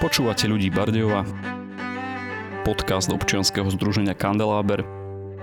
Počúvate ľudí Bardejova, podcast občianskeho združenia Kandeláber,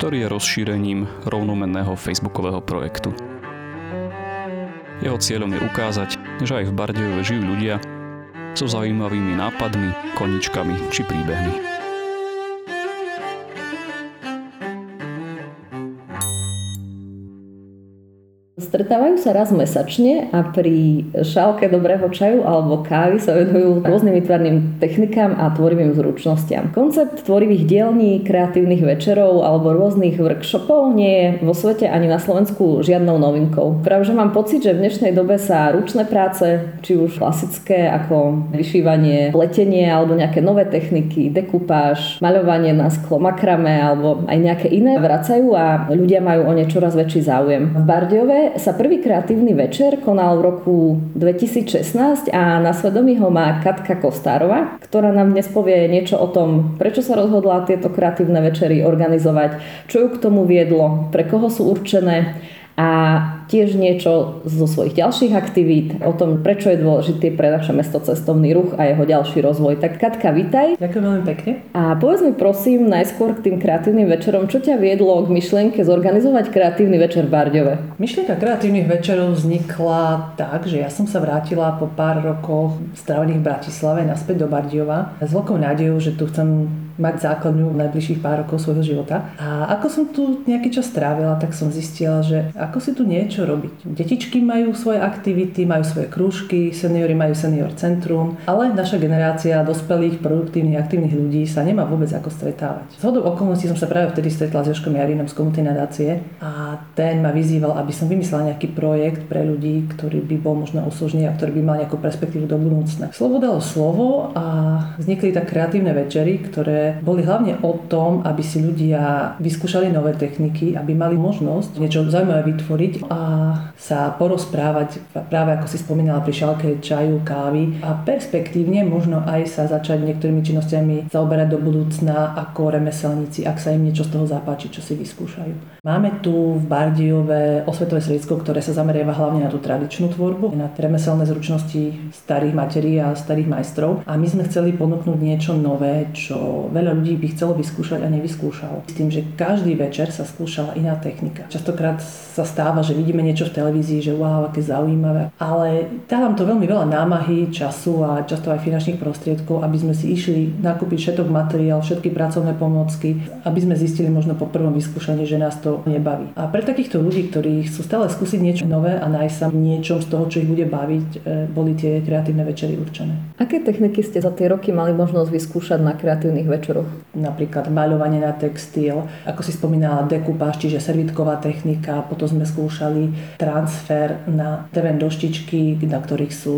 ktorý je rozšírením rovnomenného facebookového projektu. Jeho cieľom je ukázať, že aj v Bardejove žijú ľudia so zaujímavými nápadmi, koničkami či príbehmi. Stretávajú sa raz mesačne a pri šálke dobrého čaju alebo kávy sa venujú rôznym výtvarným technikám a tvorivým zručnostiam. Koncept tvorivých dielní, kreatívnych večerov alebo rôznych workshopov nie je vo svete ani na Slovensku žiadnou novinkou. Práve že mám pocit, že v dnešnej dobe sa ručné práce, či už klasické ako vyšívanie, pletenie alebo nejaké nové techniky, dekupáž, maľovanie na sklo, makrame alebo aj nejaké iné vracajú a ľudia majú o ne čoraz väčší záujem. V Bardiove sa prvý kreatívny večer konal v roku 2016 a na svedomí ho má Katka Kostárova, ktorá nám dnes povie niečo o tom, prečo sa rozhodla tieto kreatívne večery organizovať, čo ju k tomu viedlo, pre koho sú určené a tiež niečo zo svojich ďalších aktivít, o tom, prečo je dôležitý pre naše mesto cestovný ruch a jeho ďalší rozvoj. Tak Katka, vitaj. Ďakujem veľmi pekne. A povedz mi prosím najskôr k tým kreatívnym večerom, čo ťa viedlo k myšlienke zorganizovať kreatívny večer v Bardiove? Myšlienka kreatívnych večerov vznikla tak, že ja som sa vrátila po pár rokoch strávených v Bratislave naspäť do Bardiova s veľkou nádejou, že tu chcem mať základňu v najbližších pár rokov svojho života. A ako som tu nejaký čas strávila, tak som zistila, že ako si tu niečo robiť. Detičky majú svoje aktivity, majú svoje krúžky, seniory majú senior centrum, ale naša generácia dospelých, produktívnych, aktívnych ľudí sa nemá vôbec ako stretávať. Z hodou okolností som sa práve vtedy stretla s Joškom Jarinom z komunity nadácie a ten ma vyzýval, aby som vymyslela nejaký projekt pre ľudí, ktorý by bol možno uslužný a ktorý by mal nejakú perspektívu do budúcna. Slovo dalo slovo a vznikli tak kreatívne večery, ktoré boli hlavne o tom, aby si ľudia vyskúšali nové techniky, aby mali možnosť niečo zaujímavé vytvoriť a sa porozprávať práve ako si spomínala pri šálke čaju, kávy a perspektívne možno aj sa začať niektorými činnosťami zaoberať do budúcna ako remeselníci, ak sa im niečo z toho zapáči, čo si vyskúšajú. Máme tu v Bardiove osvetové stredisko, ktoré sa zameriava hlavne na tú tradičnú tvorbu, na remeselné zručnosti starých materí a starých majstrov a my sme chceli ponúknuť niečo nové, čo veľa ľudí by chcelo vyskúšať a nevyskúšalo. S tým, že každý večer sa skúšala iná technika. Častokrát sa stáva, že vidíme niečo v televízii, že wow, aké zaujímavé, ale dávam to veľmi veľa námahy, času a často aj finančných prostriedkov, aby sme si išli nakúpiť všetok materiál, všetky pracovné pomôcky, aby sme zistili možno po prvom vyskúšaní, že nás to nebaví. A pre takýchto ľudí, ktorí chcú stále skúsiť niečo nové a nájsť sa v niečom z toho, čo ich bude baviť, e, boli tie kreatívne večery určené. Aké techniky ste za tie roky mali možnosť vyskúšať na kreatívnych večeroch. Napríklad maľovanie na textil, ako si spomínala dekupáž, čiže servitková technika, potom sme skúšali transfer na teven doštičky, na ktorých sú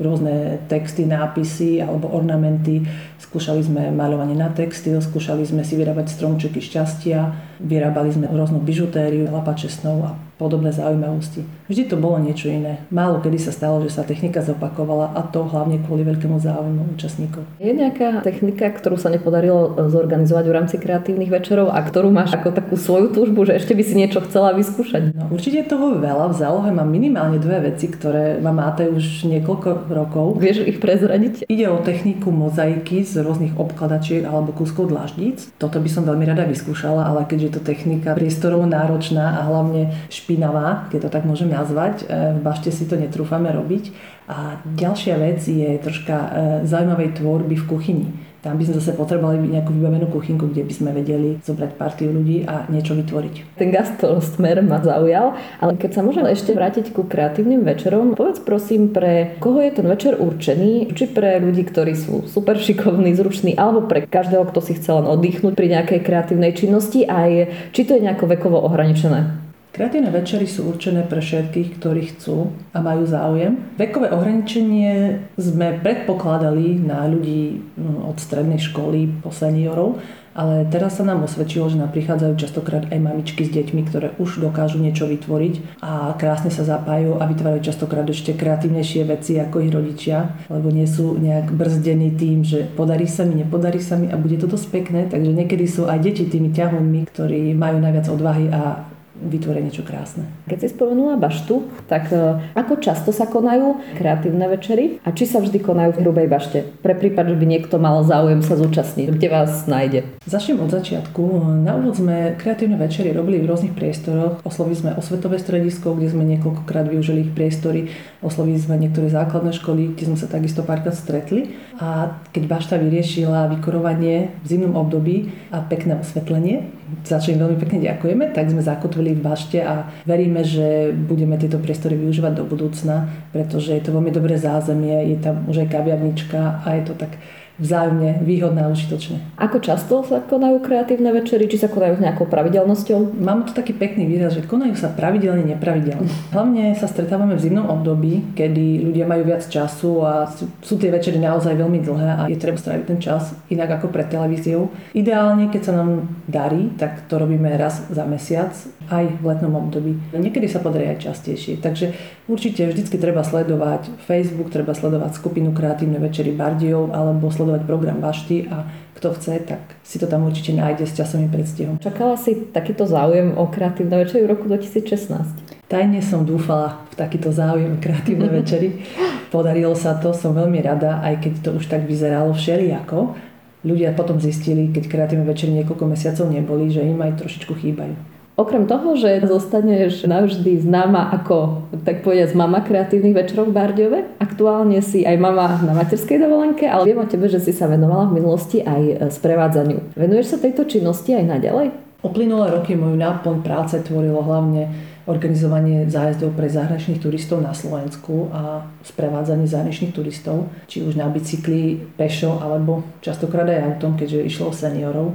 rôzne texty, nápisy alebo ornamenty. Skúšali sme maľovanie na textil, skúšali sme si vyrábať stromčeky šťastia, vyrábali sme rôznu bižutériu, lapače snov a podobné zaujímavosti. Vždy to bolo niečo iné. Málo kedy sa stalo, že sa technika zopakovala a to hlavne kvôli veľkému záujmu účastníkov. Je nejaká technika, ktorú sa nepodarilo zorganizovať v rámci kreatívnych večerov a ktorú máš ako takú svoju túžbu, že ešte by si niečo chcela vyskúšať? No, určite toho veľa. V zálohe mám minimálne dve veci, ktoré ma máte už niekoľko rokov. Vieš ich prezradiť? Ide o techniku mozaiky z rôznych obkladačiek alebo kúskov dlaždíc. Toto by som veľmi rada vyskúšala, ale keďže je to technika priestorovo náročná a hlavne špí špinavá, keď to tak môžem nazvať. E, v bašte si to netrúfame robiť. A ďalšia vec je troška e, zaujímavej tvorby v kuchyni. Tam by sme zase potrebovali nejakú vybavenú kuchynku, kde by sme vedeli zobrať partiu ľudí a niečo vytvoriť. Ten smer ma zaujal, ale keď sa môžem ešte vrátiť ku kreatívnym večerom, povedz prosím, pre koho je ten večer určený, či pre ľudí, ktorí sú super šikovní, zruční, alebo pre každého, kto si chce len oddychnúť pri nejakej kreatívnej činnosti, aj či to je nejako vekovo ohraničené. Kreatívne večery sú určené pre všetkých, ktorí chcú a majú záujem. Vekové ohraničenie sme predpokladali na ľudí no, od strednej školy po seniorov, ale teraz sa nám osvedčilo, že nám prichádzajú častokrát aj mamičky s deťmi, ktoré už dokážu niečo vytvoriť a krásne sa zapájajú a vytvárajú častokrát ešte kreatívnejšie veci ako ich rodičia, lebo nie sú nejak brzdení tým, že podarí sa mi, nepodarí sa mi a bude to dosť pekné, takže niekedy sú aj deti tými ťahunmi, ktorí majú najviac odvahy a vytvoriť niečo krásne. Keď si spomenula baštu, tak e, ako často sa konajú kreatívne večery a či sa vždy konajú v hrubej bašte? Pre prípad, že by niekto mal záujem sa zúčastniť, kde vás nájde? Začnem od začiatku. Na úvod sme kreatívne večery robili v rôznych priestoroch. Oslovili sme osvetové stredisko, kde sme niekoľkokrát využili ich priestory. Oslovili sme niektoré základné školy, kde sme sa takisto párkrát stretli. A keď bašta vyriešila vykorovanie v zimnom období a pekné osvetlenie, za čo im veľmi pekne ďakujeme, tak sme zakotvili v bašte a veríme, že budeme tieto priestory využívať do budúcna, pretože je to veľmi dobré zázemie, je tam už aj kaviarnička a je to tak vzájomne výhodné a užitočné. Ako často sa konajú kreatívne večery, či sa konajú s nejakou pravidelnosťou? Mám tu taký pekný výraz, že konajú sa pravidelne, nepravidelne. Hlavne sa stretávame v zimnom období, kedy ľudia majú viac času a sú, tie večery naozaj veľmi dlhé a je treba stráviť ten čas inak ako pred televíziou. Ideálne, keď sa nám darí, tak to robíme raz za mesiac, aj v letnom období. Niekedy sa podarí aj častejšie. Takže určite vždycky treba sledovať Facebook, treba sledovať skupinu Kreatívne večery Bardiov alebo sledovať program Bašty a kto chce, tak si to tam určite nájde s časovým predstihom. Čakala si takýto záujem o kreatívne večery v roku 2016? Tajne som dúfala v takýto záujem kreatívne večery. Podarilo sa to, som veľmi rada, aj keď to už tak vyzeralo všelijako. Ľudia potom zistili, keď kreatívne večery niekoľko mesiacov neboli, že im aj trošičku chýbajú. Okrem toho, že zostaneš navždy známa ako, tak povedať, mama kreatívnych večerov v Bardiove, aktuálne si aj mama na materskej dovolenke, ale viem o tebe, že si sa venovala v minulosti aj sprevádzaniu. Venuješ sa tejto činnosti aj naďalej? Uplynulé roky moju náplň práce tvorilo hlavne organizovanie zájazdov pre zahraničných turistov na Slovensku a sprevádzanie zahraničných turistov, či už na bicykli, pešo alebo častokrát aj autom, keďže išlo o seniorov.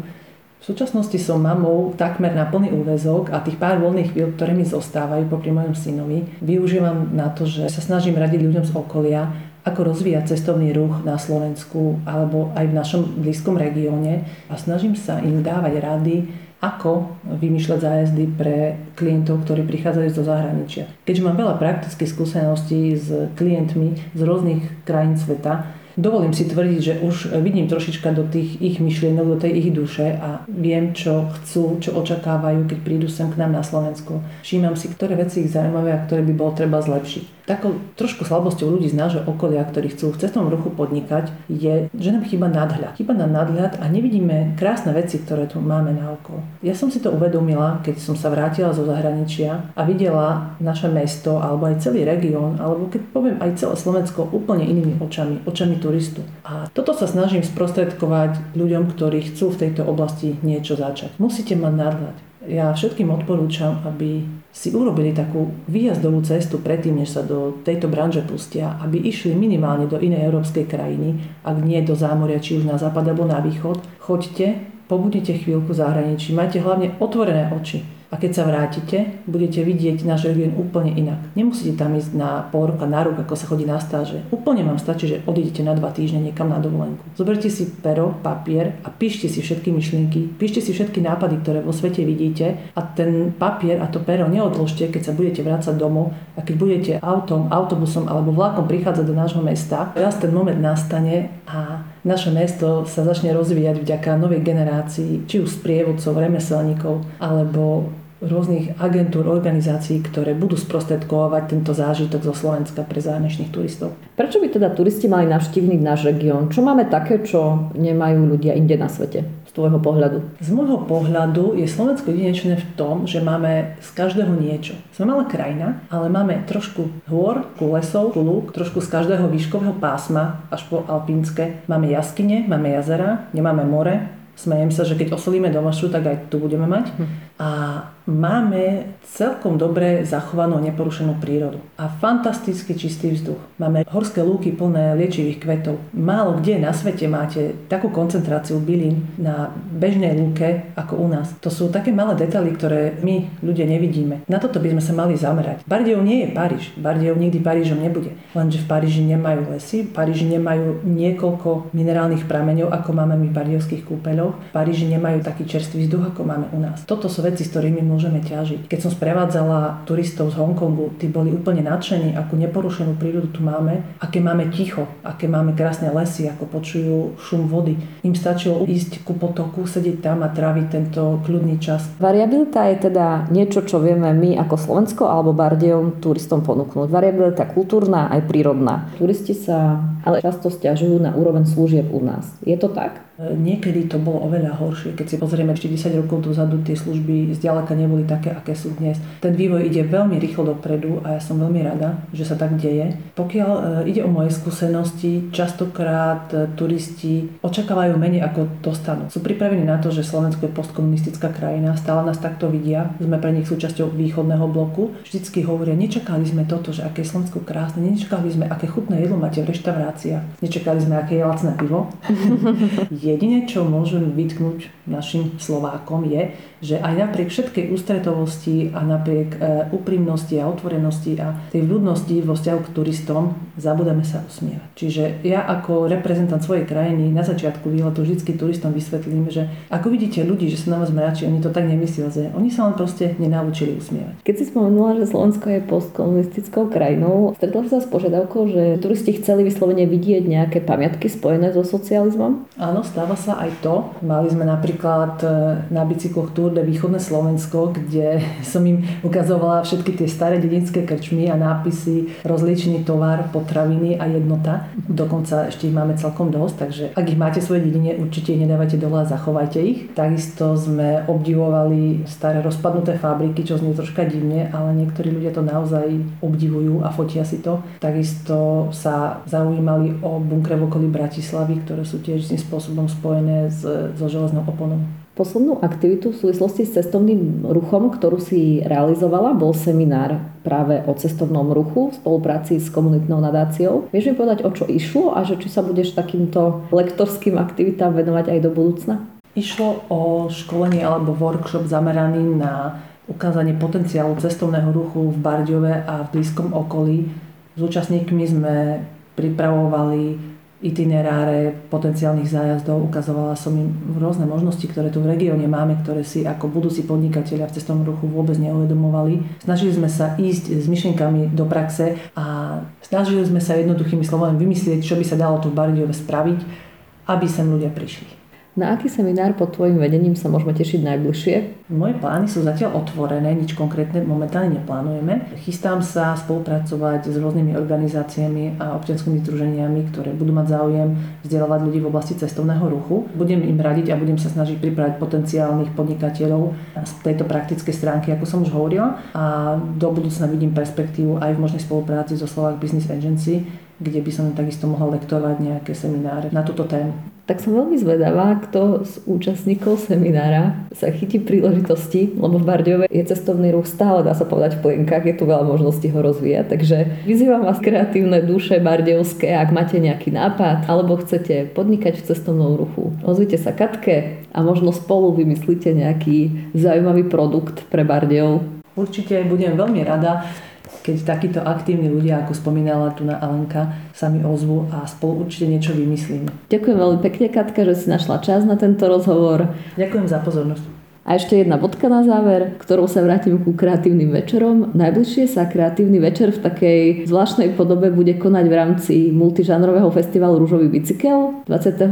V súčasnosti som mamou takmer na plný úvezok a tých pár voľných chvíľ, ktoré mi zostávajú popri mojom synovi, využívam na to, že sa snažím radiť ľuďom z okolia, ako rozvíjať cestovný ruch na Slovensku alebo aj v našom blízkom regióne a snažím sa im dávať rady, ako vymýšľať zájazdy pre klientov, ktorí prichádzajú zo zahraničia. Keďže mám veľa praktických skúseností s klientmi z rôznych krajín sveta, dovolím si tvrdiť, že už vidím trošička do tých ich myšlienok, do tej ich duše a viem, čo chcú, čo očakávajú, keď prídu sem k nám na Slovensku. Všímam si, ktoré veci ich zaujímavé a ktoré by bolo treba zlepšiť. Takou trošku slabosťou ľudí z nášho okolia, ktorí chcú v cestovnom ruchu podnikať, je, že nám chýba nadhľad. Chýba nám nadhľad a nevidíme krásne veci, ktoré tu máme na okolo. Ja som si to uvedomila, keď som sa vrátila zo zahraničia a videla naše mesto, alebo aj celý región, alebo keď poviem aj celé Slovensko úplne inými očami, očami turistu. A toto sa snažím sprostredkovať ľuďom, ktorí chcú v tejto oblasti niečo začať. Musíte mať nadhľad ja všetkým odporúčam, aby si urobili takú výjazdovú cestu predtým, než sa do tejto branže pustia, aby išli minimálne do inej európskej krajiny, ak nie do zámoria, či už na západ alebo na východ. Choďte, pobudnite chvíľku v zahraničí, majte hlavne otvorené oči a keď sa vrátite, budete vidieť náš región úplne inak. Nemusíte tam ísť na pol roka, na rok, ako sa chodí na stáže. Úplne vám stačí, že odídete na dva týždne niekam na dovolenku. Zoberte si pero, papier a píšte si všetky myšlienky, píšte si všetky nápady, ktoré vo svete vidíte a ten papier a to pero neodložte, keď sa budete vrácať domov a keď budete autom, autobusom alebo vlakom prichádzať do nášho mesta. Raz ten moment nastane a naše mesto sa začne rozvíjať vďaka novej generácii, či už sprievodcov, remeselníkov, alebo rôznych agentúr, organizácií, ktoré budú sprostredkovať tento zážitok zo Slovenska pre zahraničných turistov. Prečo by teda turisti mali navštíviť náš región? Čo máme také, čo nemajú ľudia inde na svete? Z tvojho pohľadu? Z môjho pohľadu je Slovensko jedinečné v tom, že máme z každého niečo. Sme malá krajina, ale máme trošku hôr, ku lesov, ku lúk, trošku z každého výškového pásma až po alpínske. Máme jaskyne, máme jazera, nemáme more, Smejem sa, že keď osolíme domašu, tak aj tu budeme mať. Hm. A máme celkom dobre zachovanú neporušenú prírodu a fantasticky čistý vzduch. Máme horské lúky plné liečivých kvetov. Málo kde na svete máte takú koncentráciu bylín na bežnej lúke ako u nás. To sú také malé detaily, ktoré my ľudia nevidíme. Na toto by sme sa mali zamerať. Bardejov nie je Paríž. Bardejov nikdy Parížom nebude. Lenže v Paríži nemajú lesy, v Paríži nemajú niekoľko minerálnych prameňov, ako máme my v bardejovských kúpeľoch. V Paríži nemajú taký čerstvý vzduch, ako máme u nás. Toto sú veci, s ktorými môžeme ťažiť. Keď som sprevádzala turistov z Hongkongu, tí boli úplne nadšení, akú neporušenú prírodu tu máme, aké máme ticho, aké máme krásne lesy, ako počujú šum vody. Im stačilo ísť ku potoku, sedieť tam a tráviť tento kľudný čas. Variabilita je teda niečo, čo vieme my ako Slovensko alebo Bardejom turistom ponúknuť. Variabilita kultúrna aj prírodná. Turisti sa ale často stiažujú na úroveň služieb u nás. Je to tak? Niekedy to bolo oveľa horšie. Keď si pozrieme 40 rokov dozadu, tie služby zďaleka neboli také, aké sú dnes. Ten vývoj ide veľmi rýchlo dopredu a ja som veľmi rada, že sa tak deje. Pokiaľ e, ide o moje skúsenosti, častokrát e, turisti očakávajú menej ako dostanú. Sú pripravení na to, že Slovensko je postkomunistická krajina, stále nás takto vidia, sme pre nich súčasťou východného bloku. Vždycky hovoria, nečakali sme toto, že aké je Slovensko krásne, nečakali sme, aké chutné jedlo máte v reštauráciách, nečakali sme, aké je lacné pivo. Jedine, čo môžem vytknúť našim Slovákom je, že aj napriek všetkej ústretovosti a napriek e, úprimnosti a otvorenosti a tej ľudnosti vo vzťahu k turistom zabudáme sa usmievať. Čiže ja ako reprezentant svojej krajiny na začiatku výletu vždy turistom vysvetlím, že ako vidíte ľudí, že sa na vás mračí, oni to tak nemyslia, že oni sa len proste nenaučili usmievať. Keď si spomenula, že Slovensko je postkomunistickou krajinou, stretla sa s požiadavkou, že turisti chceli vyslovene vidieť nejaké pamiatky spojené so socializmom? Áno, stáva sa aj to. Mali sme napríklad e, na bicykloch Tour de Východné Slovensko, kde som im ukazovala všetky tie staré dedinské krčmy a nápisy rozličný tovar, potraviny a jednota. Dokonca ešte ich máme celkom dosť, takže ak ich máte v svojej dedine, určite ich nedávajte dole a zachovajte ich. Takisto sme obdivovali staré rozpadnuté fabriky, čo znie troška divne, ale niektorí ľudia to naozaj obdivujú a fotia si to. Takisto sa zaujímali o bunkre v okolí Bratislavy, ktoré sú tiež tým spôsobom spojené s, so železnou oponou. Poslednú aktivitu v súvislosti s cestovným ruchom, ktorú si realizovala, bol seminár práve o cestovnom ruchu v spolupráci s komunitnou nadáciou. Vieš mi povedať, o čo išlo a že či sa budeš takýmto lektorským aktivitám venovať aj do budúcna? Išlo o školenie alebo workshop zameraný na ukázanie potenciálu cestovného ruchu v Bardiove a v blízkom okolí. S účastníkmi sme pripravovali itineráre potenciálnych zájazdov, ukazovala som im rôzne možnosti, ktoré tu v regióne máme, ktoré si ako budúci podnikatelia v cestovnom ruchu vôbec neuvedomovali. Snažili sme sa ísť s myšlienkami do praxe a snažili sme sa jednoduchými slovami vymyslieť, čo by sa dalo tu v Bardiove spraviť, aby sem ľudia prišli. Na aký seminár pod tvojim vedením sa môžeme tešiť najbližšie? Moje plány sú zatiaľ otvorené, nič konkrétne momentálne neplánujeme. Chystám sa spolupracovať s rôznymi organizáciami a občianskými združeniami, ktoré budú mať záujem vzdelávať ľudí v oblasti cestovného ruchu. Budem im radiť a budem sa snažiť pripraviť potenciálnych podnikateľov z tejto praktickej stránky, ako som už hovorila. A do budúcna vidím perspektívu aj v možnej spolupráci so Slovak Business Agency, kde by som takisto mohla lektovať nejaké semináre na túto tému. Tak som veľmi zvedavá, kto z účastníkov seminára sa chytí príležitosti, lebo v Bardiove je cestovný ruch stále, dá sa povedať, v plienkach, je tu veľa možností ho rozvíjať, takže vyzývam vás kreatívne duše bardiovské, ak máte nejaký nápad, alebo chcete podnikať v cestovnom ruchu. Ozvite sa Katke a možno spolu vymyslíte nejaký zaujímavý produkt pre Bardiov. Určite budem veľmi rada keď takíto aktívni ľudia, ako spomínala tu na Alenka, sa mi ozvu a spolu určite niečo vymyslíme. Ďakujem veľmi pekne, Katka, že si našla čas na tento rozhovor. Ďakujem za pozornosť. A ešte jedna bodka na záver, ktorou sa vrátim ku kreatívnym večerom. Najbližšie sa kreatívny večer v takej zvláštnej podobe bude konať v rámci multižánrového festivalu Rúžový bicykel 22.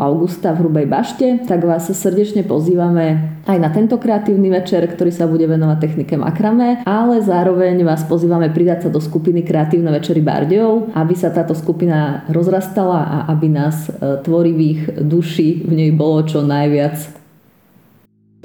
augusta v Hrubej bašte. Tak vás srdečne pozývame aj na tento kreatívny večer, ktorý sa bude venovať technike makrame, ale zároveň vás pozývame pridať sa do skupiny Kreatívne večery Bardejov, aby sa táto skupina rozrastala a aby nás e, tvorivých duší v nej bolo čo najviac.